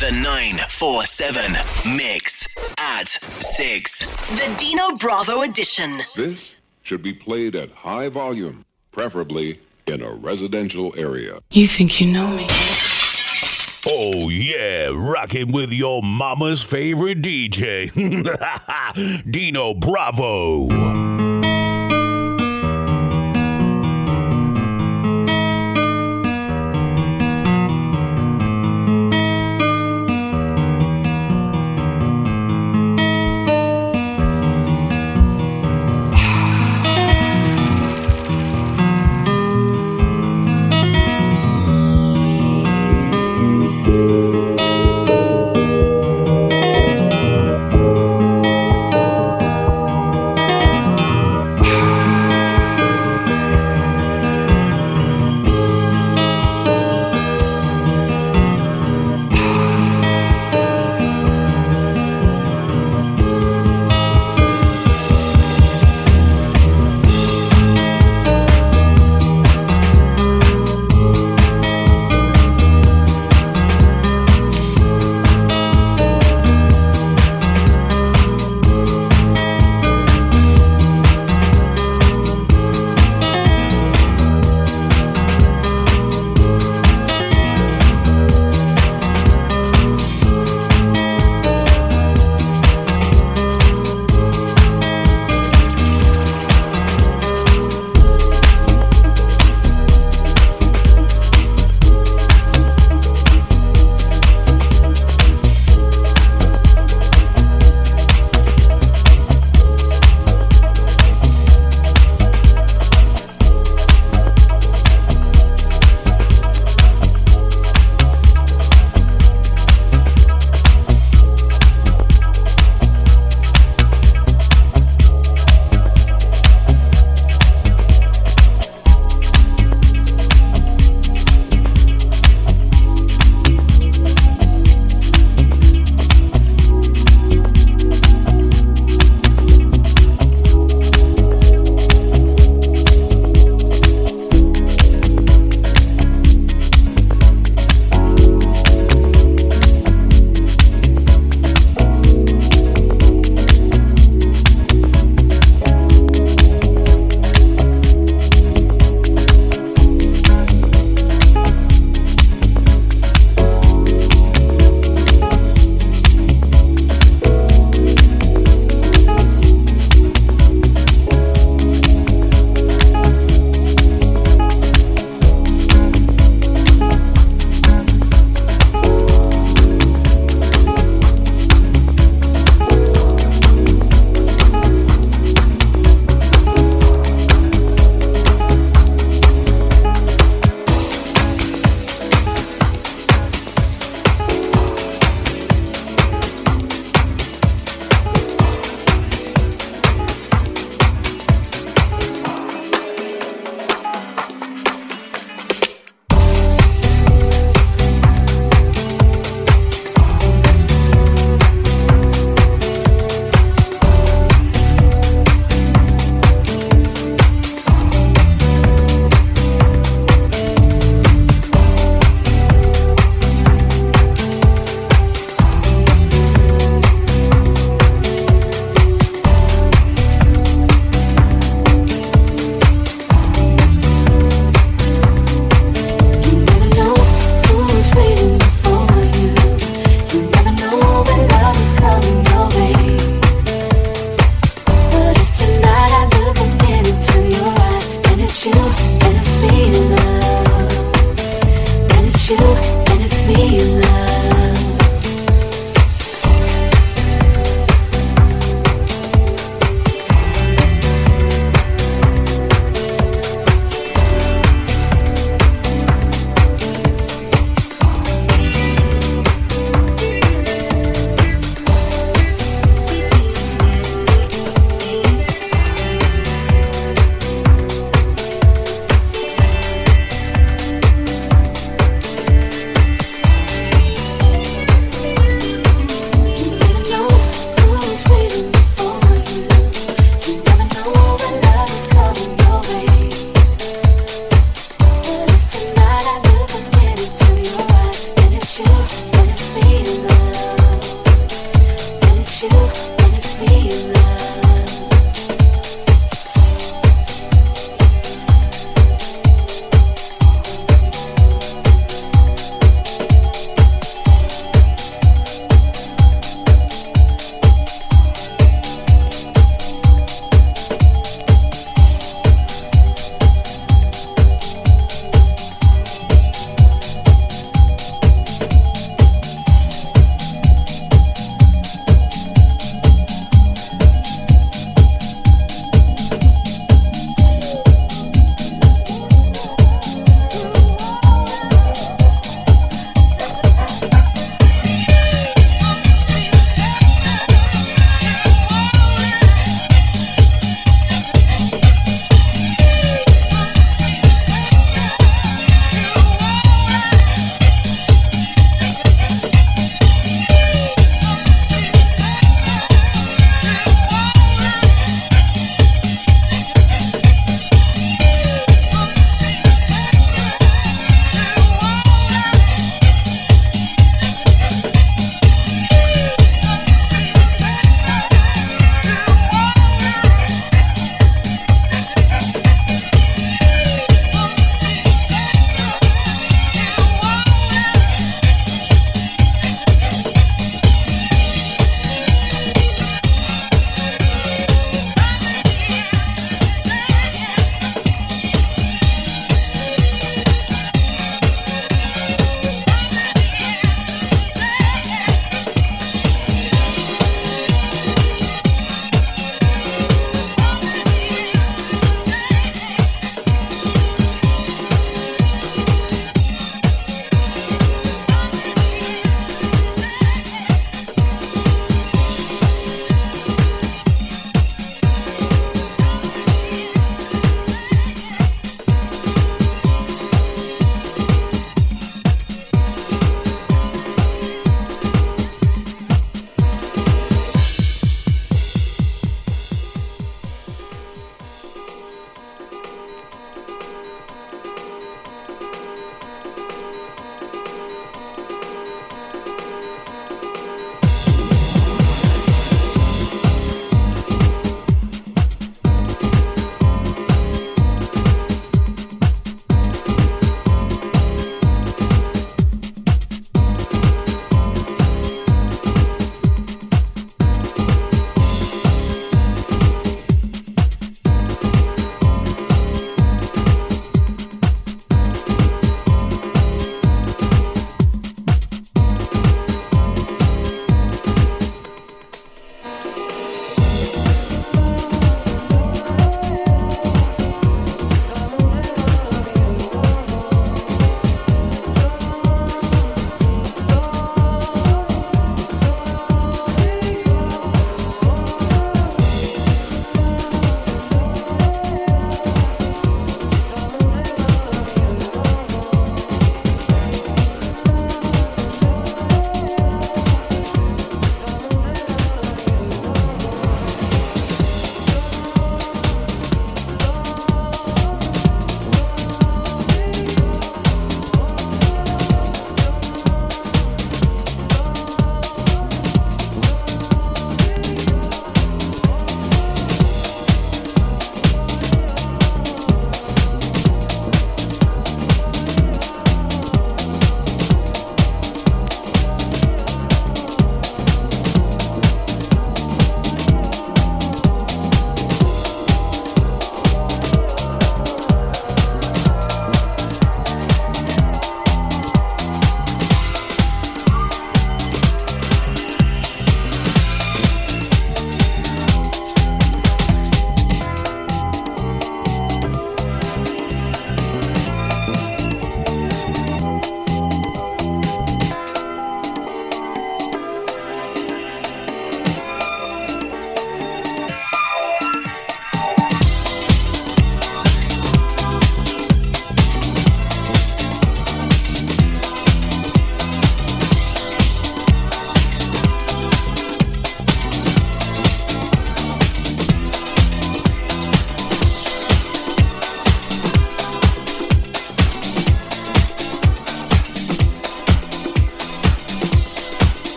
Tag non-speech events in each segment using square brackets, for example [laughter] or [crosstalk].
The 947 Mix at 6. The Dino Bravo edition. This should be played at high volume, preferably in a residential area. You think you know me? Oh yeah, rocking with your mama's favorite DJ, [laughs] Dino Bravo.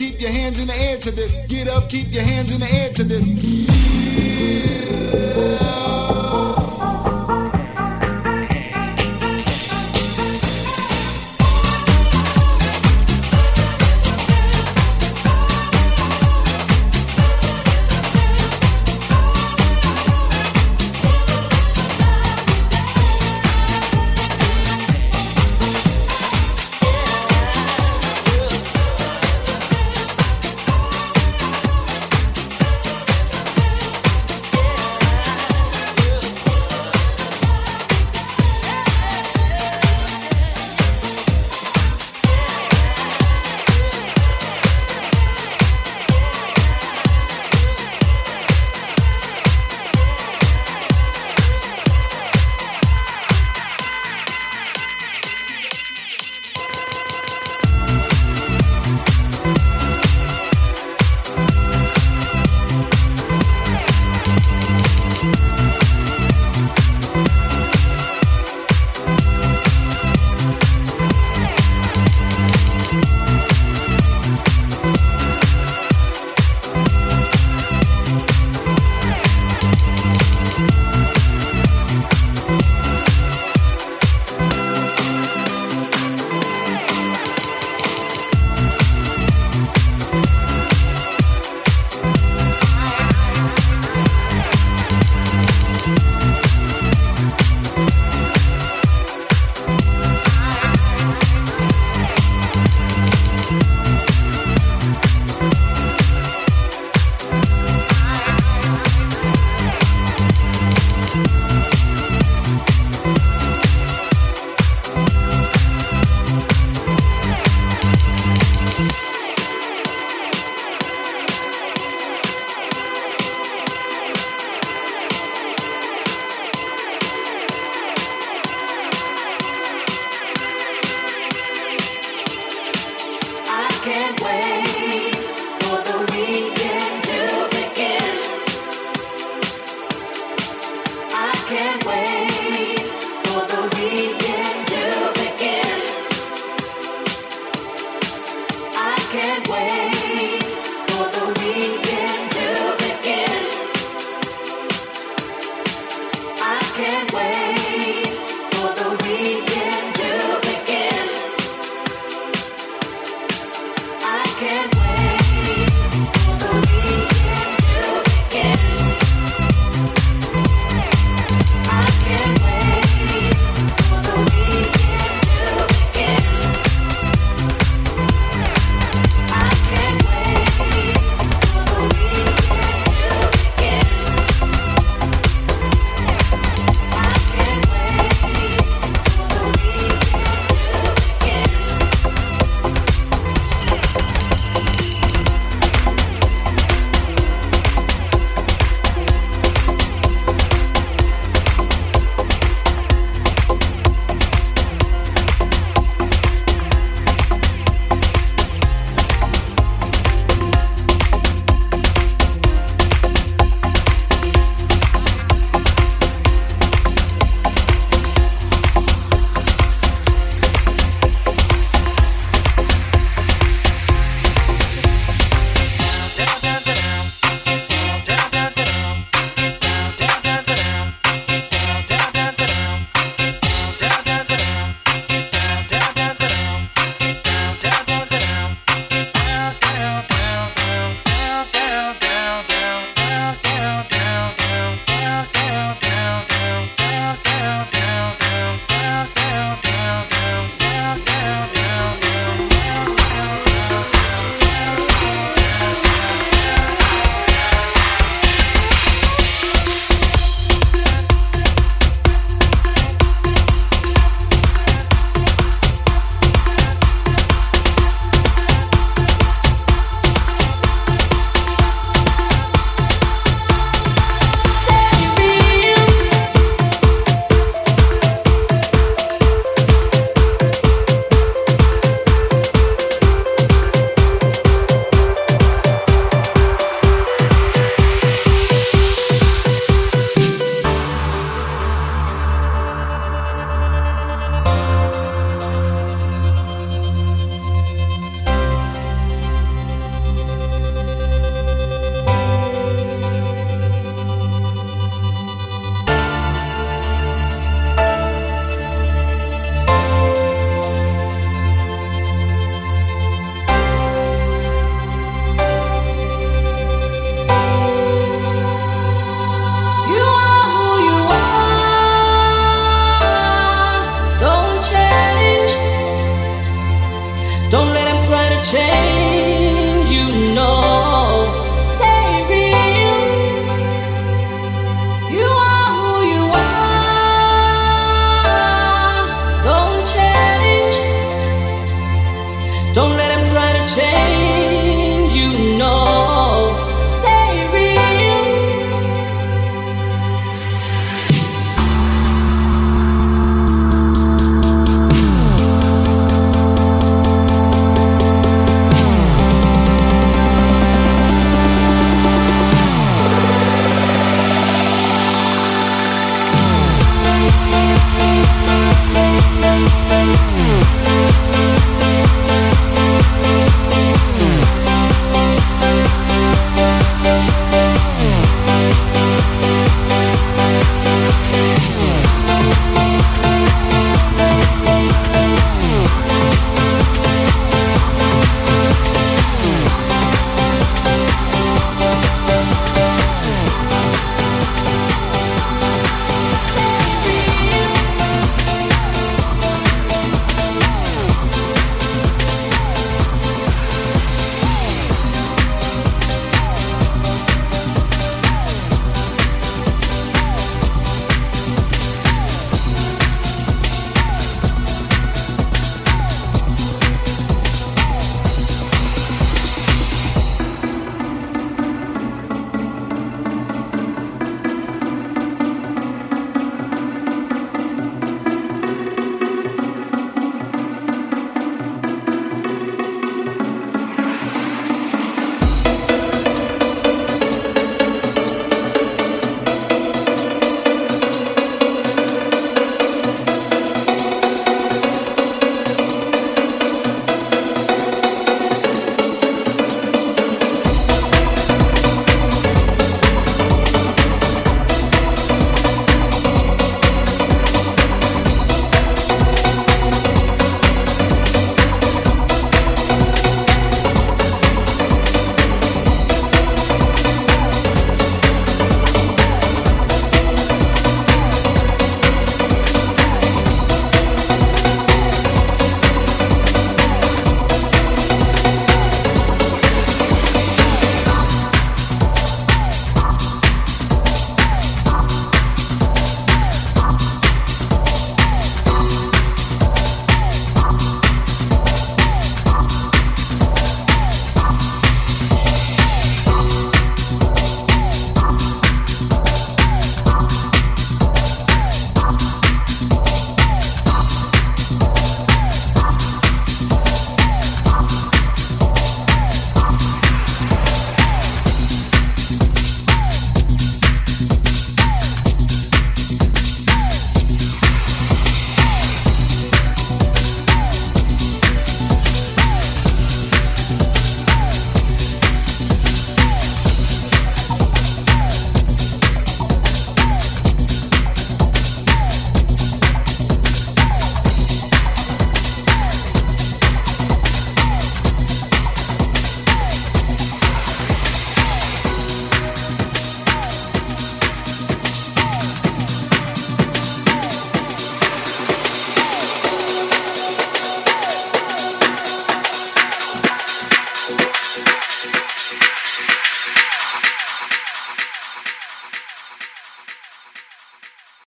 Keep your hands in the air to this. Get up, keep your hands in the air to this.